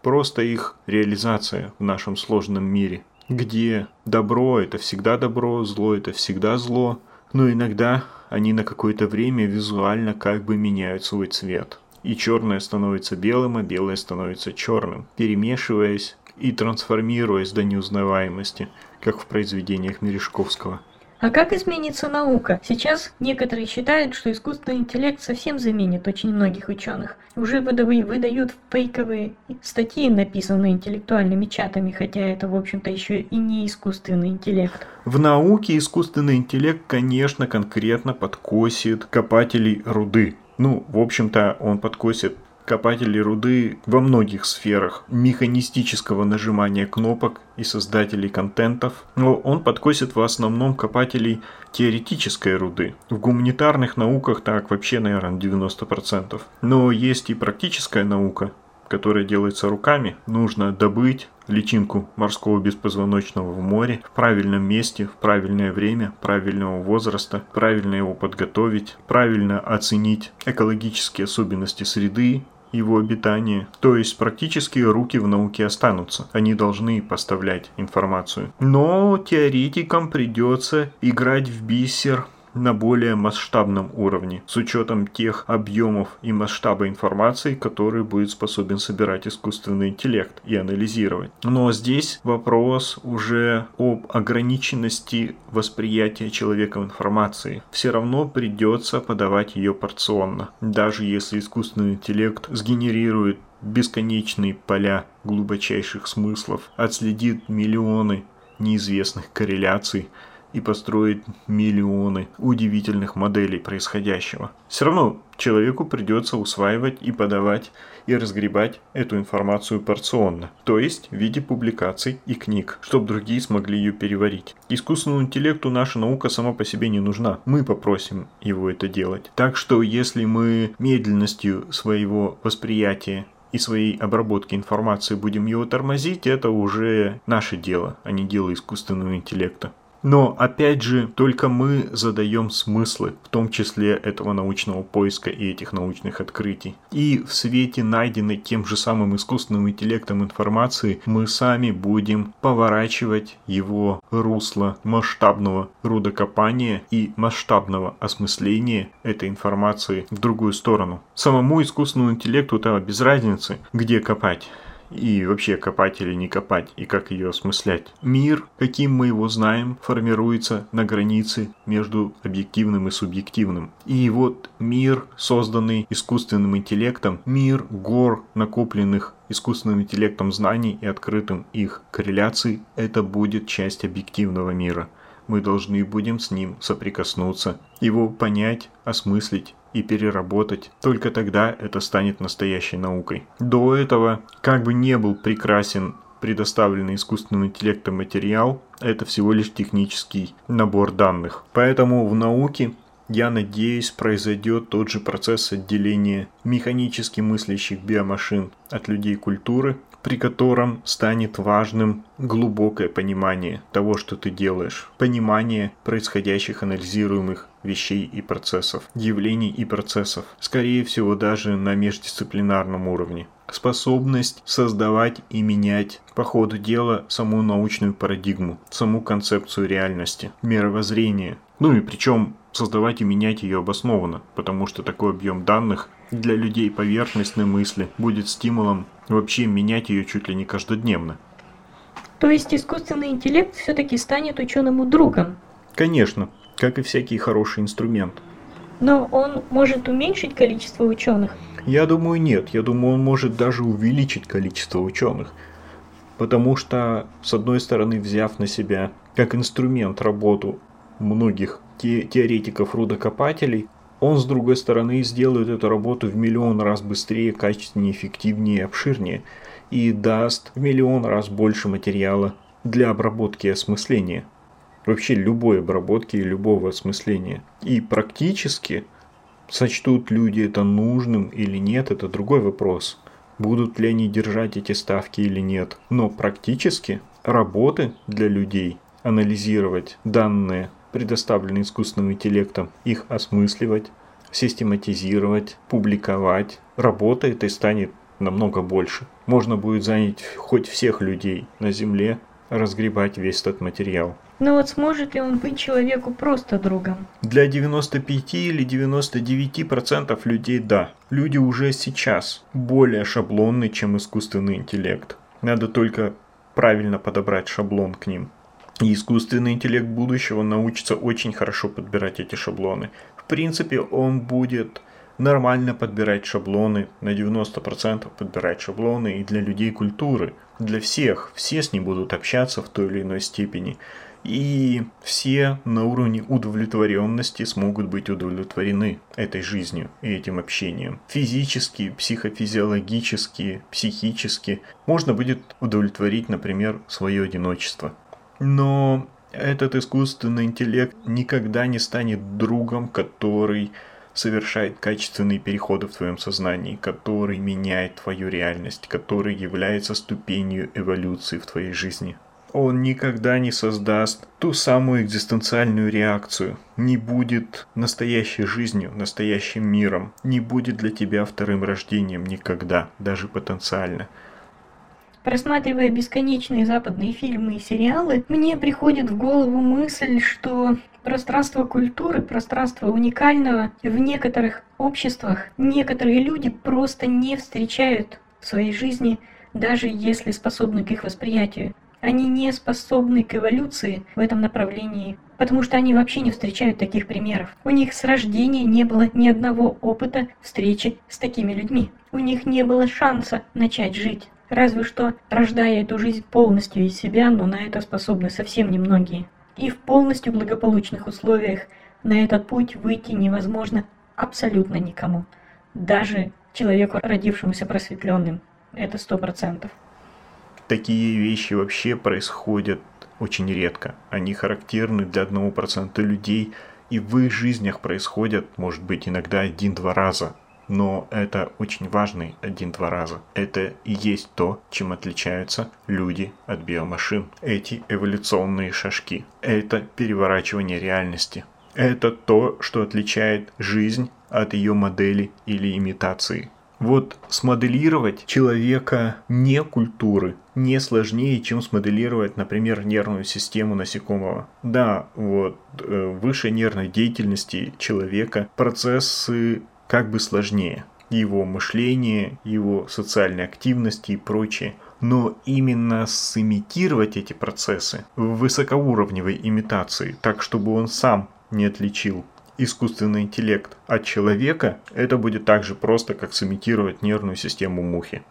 просто их реализация в нашем сложном мире, где добро – это всегда добро, зло – это всегда зло – но иногда они на какое-то время визуально как бы меняют свой цвет. И черное становится белым, а белое становится черным, перемешиваясь и трансформируясь до неузнаваемости, как в произведениях Мережковского. А как изменится наука? Сейчас некоторые считают, что искусственный интеллект совсем заменит очень многих ученых. Уже выдают фейковые статьи, написанные интеллектуальными чатами, хотя это, в общем-то, еще и не искусственный интеллект. В науке искусственный интеллект, конечно, конкретно подкосит копателей руды. Ну, в общем-то, он подкосит копателей руды во многих сферах механистического нажимания кнопок и создателей контентов, но он подкосит в основном копателей теоретической руды. В гуманитарных науках так вообще, наверное, 90%. Но есть и практическая наука, которая делается руками. Нужно добыть личинку морского беспозвоночного в море в правильном месте, в правильное время, правильного возраста, правильно его подготовить, правильно оценить экологические особенности среды, его обитания. То есть практически руки в науке останутся. Они должны поставлять информацию. Но теоретикам придется играть в бисер на более масштабном уровне, с учетом тех объемов и масштаба информации, которые будет способен собирать искусственный интеллект и анализировать. Но здесь вопрос уже об ограниченности восприятия человеком информации. Все равно придется подавать ее порционно. Даже если искусственный интеллект сгенерирует бесконечные поля глубочайших смыслов, отследит миллионы неизвестных корреляций, и построить миллионы удивительных моделей происходящего. Все равно человеку придется усваивать и подавать и разгребать эту информацию порционно, то есть в виде публикаций и книг, чтобы другие смогли ее переварить. Искусственному интеллекту наша наука сама по себе не нужна, мы попросим его это делать. Так что если мы медленностью своего восприятия и своей обработки информации будем его тормозить, это уже наше дело, а не дело искусственного интеллекта. Но опять же, только мы задаем смыслы, в том числе этого научного поиска и этих научных открытий. И в свете найденной тем же самым искусственным интеллектом информации мы сами будем поворачивать его русло масштабного рудокопания и масштабного осмысления этой информации в другую сторону. Самому искусственному интеллекту то без разницы, где копать и вообще копать или не копать, и как ее осмыслять. Мир, каким мы его знаем, формируется на границе между объективным и субъективным. И вот мир, созданный искусственным интеллектом, мир гор, накопленных искусственным интеллектом знаний и открытым их корреляций, это будет часть объективного мира. Мы должны будем с ним соприкоснуться, его понять, осмыслить и переработать. Только тогда это станет настоящей наукой. До этого, как бы не был прекрасен предоставленный искусственным интеллектом материал, это всего лишь технический набор данных. Поэтому в науке я надеюсь, произойдет тот же процесс отделения механически мыслящих биомашин от людей культуры, при котором станет важным глубокое понимание того, что ты делаешь, понимание происходящих анализируемых вещей и процессов, явлений и процессов, скорее всего даже на междисциплинарном уровне. Способность создавать и менять по ходу дела саму научную парадигму, саму концепцию реальности, мировоззрение. Ну и причем создавать и менять ее обоснованно, потому что такой объем данных для людей поверхностной мысли будет стимулом вообще менять ее чуть ли не каждодневно. То есть искусственный интеллект все-таки станет ученому другом? Конечно, как и всякий хороший инструмент. Но он может уменьшить количество ученых? Я думаю, нет. Я думаю, он может даже увеличить количество ученых. Потому что, с одной стороны, взяв на себя как инструмент работу многих те теоретиков-рудокопателей, он, с другой стороны, сделает эту работу в миллион раз быстрее, качественнее, эффективнее обширнее, и даст в миллион раз больше материала для обработки и осмысления. Вообще любой обработки и любого осмысления. И практически сочтут люди это нужным или нет, это другой вопрос. Будут ли они держать эти ставки или нет. Но практически работы для людей анализировать данные предоставленные искусственным интеллектом, их осмысливать, систематизировать, публиковать. Работа этой станет намного больше. Можно будет занять хоть всех людей на Земле, разгребать весь этот материал. Но вот сможет ли он быть человеку просто другом? Для 95 или 99 процентов людей да. Люди уже сейчас более шаблонны, чем искусственный интеллект. Надо только правильно подобрать шаблон к ним. И искусственный интеллект будущего научится очень хорошо подбирать эти шаблоны. В принципе, он будет нормально подбирать шаблоны, на 90% подбирать шаблоны и для людей культуры, для всех. Все с ним будут общаться в той или иной степени. И все на уровне удовлетворенности смогут быть удовлетворены этой жизнью и этим общением. Физически, психофизиологически, психически можно будет удовлетворить, например, свое одиночество. Но этот искусственный интеллект никогда не станет другом, который совершает качественные переходы в твоем сознании, который меняет твою реальность, который является ступенью эволюции в твоей жизни. Он никогда не создаст ту самую экзистенциальную реакцию, не будет настоящей жизнью, настоящим миром, не будет для тебя вторым рождением никогда, даже потенциально. Просматривая бесконечные западные фильмы и сериалы, мне приходит в голову мысль, что пространство культуры, пространство уникального в некоторых обществах некоторые люди просто не встречают в своей жизни, даже если способны к их восприятию. Они не способны к эволюции в этом направлении, потому что они вообще не встречают таких примеров. У них с рождения не было ни одного опыта встречи с такими людьми. У них не было шанса начать жить. Разве что рождая эту жизнь полностью из себя, но на это способны совсем немногие. И в полностью благополучных условиях на этот путь выйти невозможно абсолютно никому. Даже человеку, родившемуся просветленным. Это сто процентов. Такие вещи вообще происходят очень редко. Они характерны для одного процента людей, и в их жизнях происходят, может быть, иногда один-два раза но это очень важный один-два раза. Это и есть то, чем отличаются люди от биомашин. Эти эволюционные шажки. Это переворачивание реальности. Это то, что отличает жизнь от ее модели или имитации. Вот смоделировать человека не культуры не сложнее, чем смоделировать, например, нервную систему насекомого. Да, вот э, выше нервной деятельности человека процессы как бы сложнее. Его мышление, его социальные активности и прочее. Но именно сымитировать эти процессы в высокоуровневой имитации, так чтобы он сам не отличил искусственный интеллект от человека, это будет так же просто, как сымитировать нервную систему мухи.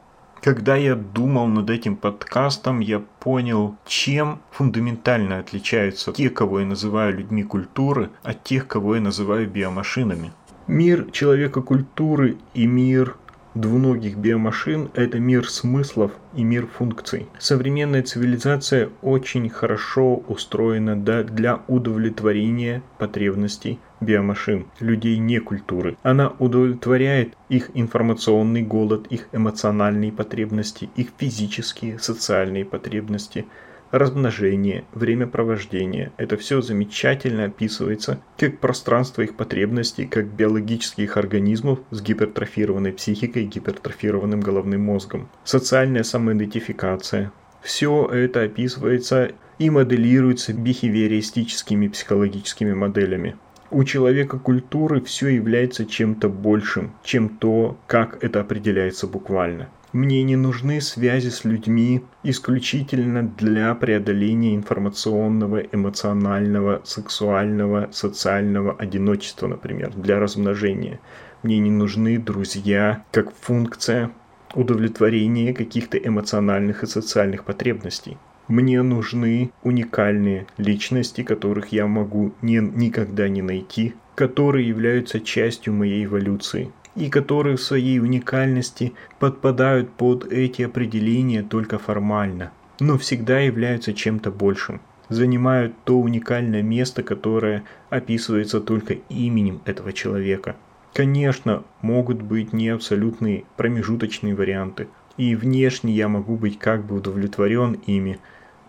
Когда я думал над этим подкастом, я понял, чем фундаментально отличаются те, кого я называю людьми культуры, от тех, кого я называю биомашинами. Мир человека культуры и мир двуногих биомашин – это мир смыслов и мир функций. Современная цивилизация очень хорошо устроена для удовлетворения потребностей биомашин, людей не культуры. Она удовлетворяет их информационный голод, их эмоциональные потребности, их физические, социальные потребности – размножение, время провождения. Это все замечательно описывается как пространство их потребностей, как биологических организмов с гипертрофированной психикой и гипертрофированным головным мозгом. Социальная самоидентификация. Все это описывается и моделируется бихевиористическими психологическими моделями. У человека культуры все является чем-то большим, чем то, как это определяется буквально. Мне не нужны связи с людьми исключительно для преодоления информационного, эмоционального, сексуального, социального одиночества, например, для размножения. Мне не нужны друзья как функция удовлетворения каких-то эмоциональных и социальных потребностей. Мне нужны уникальные личности, которых я могу не, никогда не найти, которые являются частью моей эволюции и которые в своей уникальности подпадают под эти определения только формально, но всегда являются чем-то большим, занимают то уникальное место, которое описывается только именем этого человека. Конечно, могут быть не абсолютные промежуточные варианты, и внешне я могу быть как бы удовлетворен ими,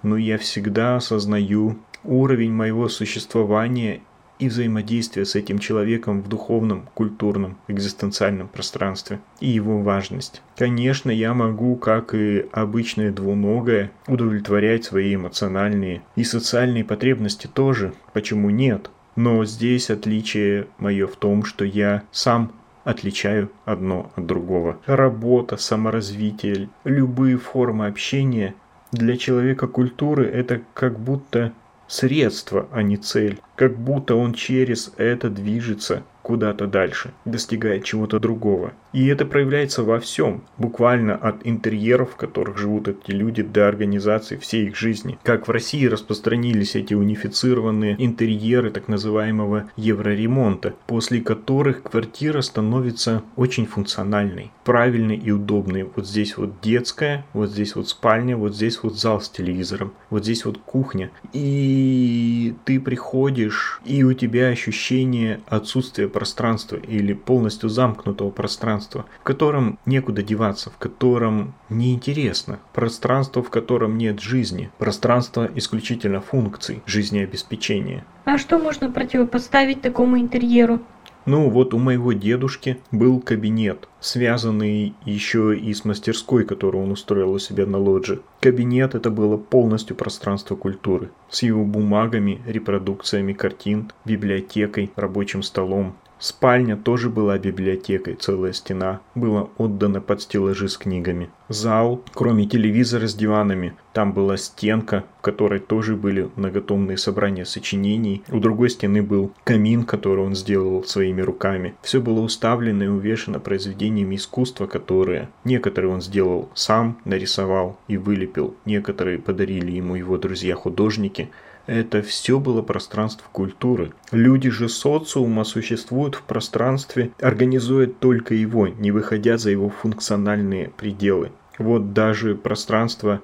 но я всегда осознаю уровень моего существования и взаимодействие с этим человеком в духовном, культурном, экзистенциальном пространстве и его важность. Конечно, я могу, как и обычное двуногое, удовлетворять свои эмоциональные и социальные потребности тоже, почему нет? Но здесь отличие мое в том, что я сам отличаю одно от другого. Работа, саморазвитие, любые формы общения для человека культуры это как будто средство, а не цель. Как будто он через это движется куда-то дальше, достигает чего-то другого. И это проявляется во всем, буквально от интерьеров, в которых живут эти люди, до организации всей их жизни. Как в России распространились эти унифицированные интерьеры так называемого евроремонта, после которых квартира становится очень функциональной, правильной и удобной. Вот здесь вот детская, вот здесь вот спальня, вот здесь вот зал с телевизором, вот здесь вот кухня. И ты приходишь, и у тебя ощущение отсутствия пространства или полностью замкнутого пространства, в котором некуда деваться, в котором неинтересно, пространство, в котором нет жизни, пространство исключительно функций жизнеобеспечения. А что можно противопоставить такому интерьеру? Ну, вот у моего дедушки был кабинет, связанный еще и с мастерской, которую он устроил у себя на лодже. Кабинет это было полностью пространство культуры, с его бумагами, репродукциями картин, библиотекой, рабочим столом, Спальня тоже была библиотекой, целая стена была отдана под стеллажи с книгами. Зал, кроме телевизора с диванами, там была стенка, в которой тоже были многотомные собрания сочинений. У другой стены был камин, который он сделал своими руками. Все было уставлено и увешано произведениями искусства, которые некоторые он сделал сам, нарисовал и вылепил. Некоторые подарили ему его друзья-художники – это все было пространство культуры. Люди же социума существуют в пространстве, организуют только его, не выходя за его функциональные пределы. Вот даже пространство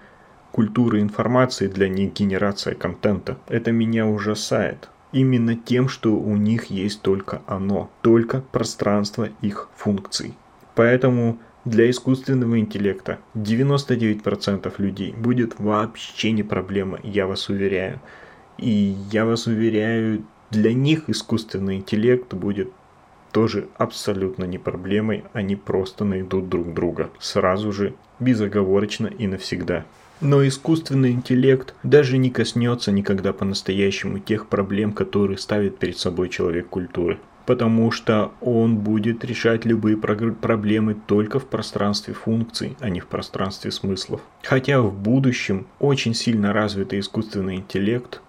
культуры информации для них генерация контента. Это меня ужасает. Именно тем, что у них есть только оно, только пространство их функций. Поэтому для искусственного интеллекта 99% людей будет вообще не проблема, я вас уверяю. И я вас уверяю, для них искусственный интеллект будет тоже абсолютно не проблемой, они просто найдут друг друга сразу же, безоговорочно и навсегда. Но искусственный интеллект даже не коснется никогда по-настоящему тех проблем, которые ставит перед собой человек культуры. Потому что он будет решать любые проблемы только в пространстве функций, а не в пространстве смыслов. Хотя в будущем очень сильно развитый искусственный интеллект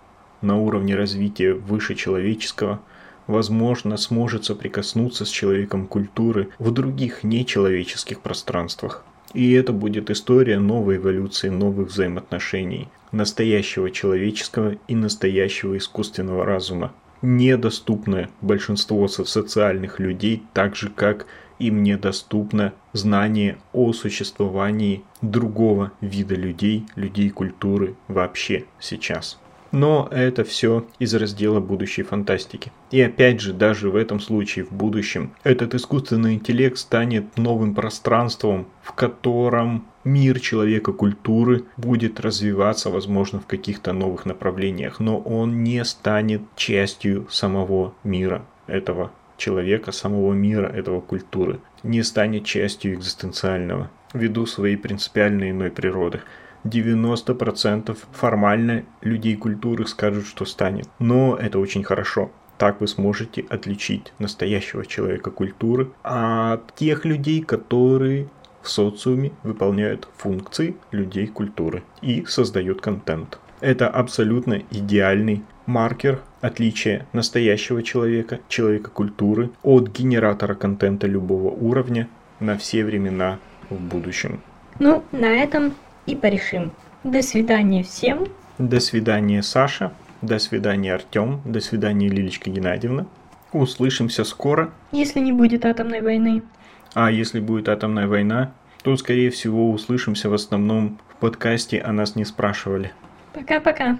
на уровне развития выше человеческого, возможно, сможет соприкоснуться с человеком культуры в других нечеловеческих пространствах. И это будет история новой эволюции, новых взаимоотношений, настоящего человеческого и настоящего искусственного разума, недоступное большинству социальных людей, так же как им недоступно знание о существовании другого вида людей, людей культуры вообще сейчас. Но это все из раздела будущей фантастики. И опять же, даже в этом случае, в будущем, этот искусственный интеллект станет новым пространством, в котором мир человека культуры будет развиваться, возможно, в каких-то новых направлениях, но он не станет частью самого мира этого человека, самого мира этого культуры, не станет частью экзистенциального, ввиду своей принципиально иной природы. 90% формально людей культуры скажут, что станет. Но это очень хорошо. Так вы сможете отличить настоящего человека культуры от тех людей, которые в социуме выполняют функции людей культуры и создают контент. Это абсолютно идеальный маркер отличия настоящего человека, человека культуры, от генератора контента любого уровня на все времена в будущем. Ну, на этом и порешим. До свидания всем. До свидания, Саша. До свидания, Артем. До свидания, Лилечка Геннадьевна. Услышимся скоро. Если не будет атомной войны. А если будет атомная война, то, скорее всего, услышимся в основном в подкасте «А нас не спрашивали». Пока-пока.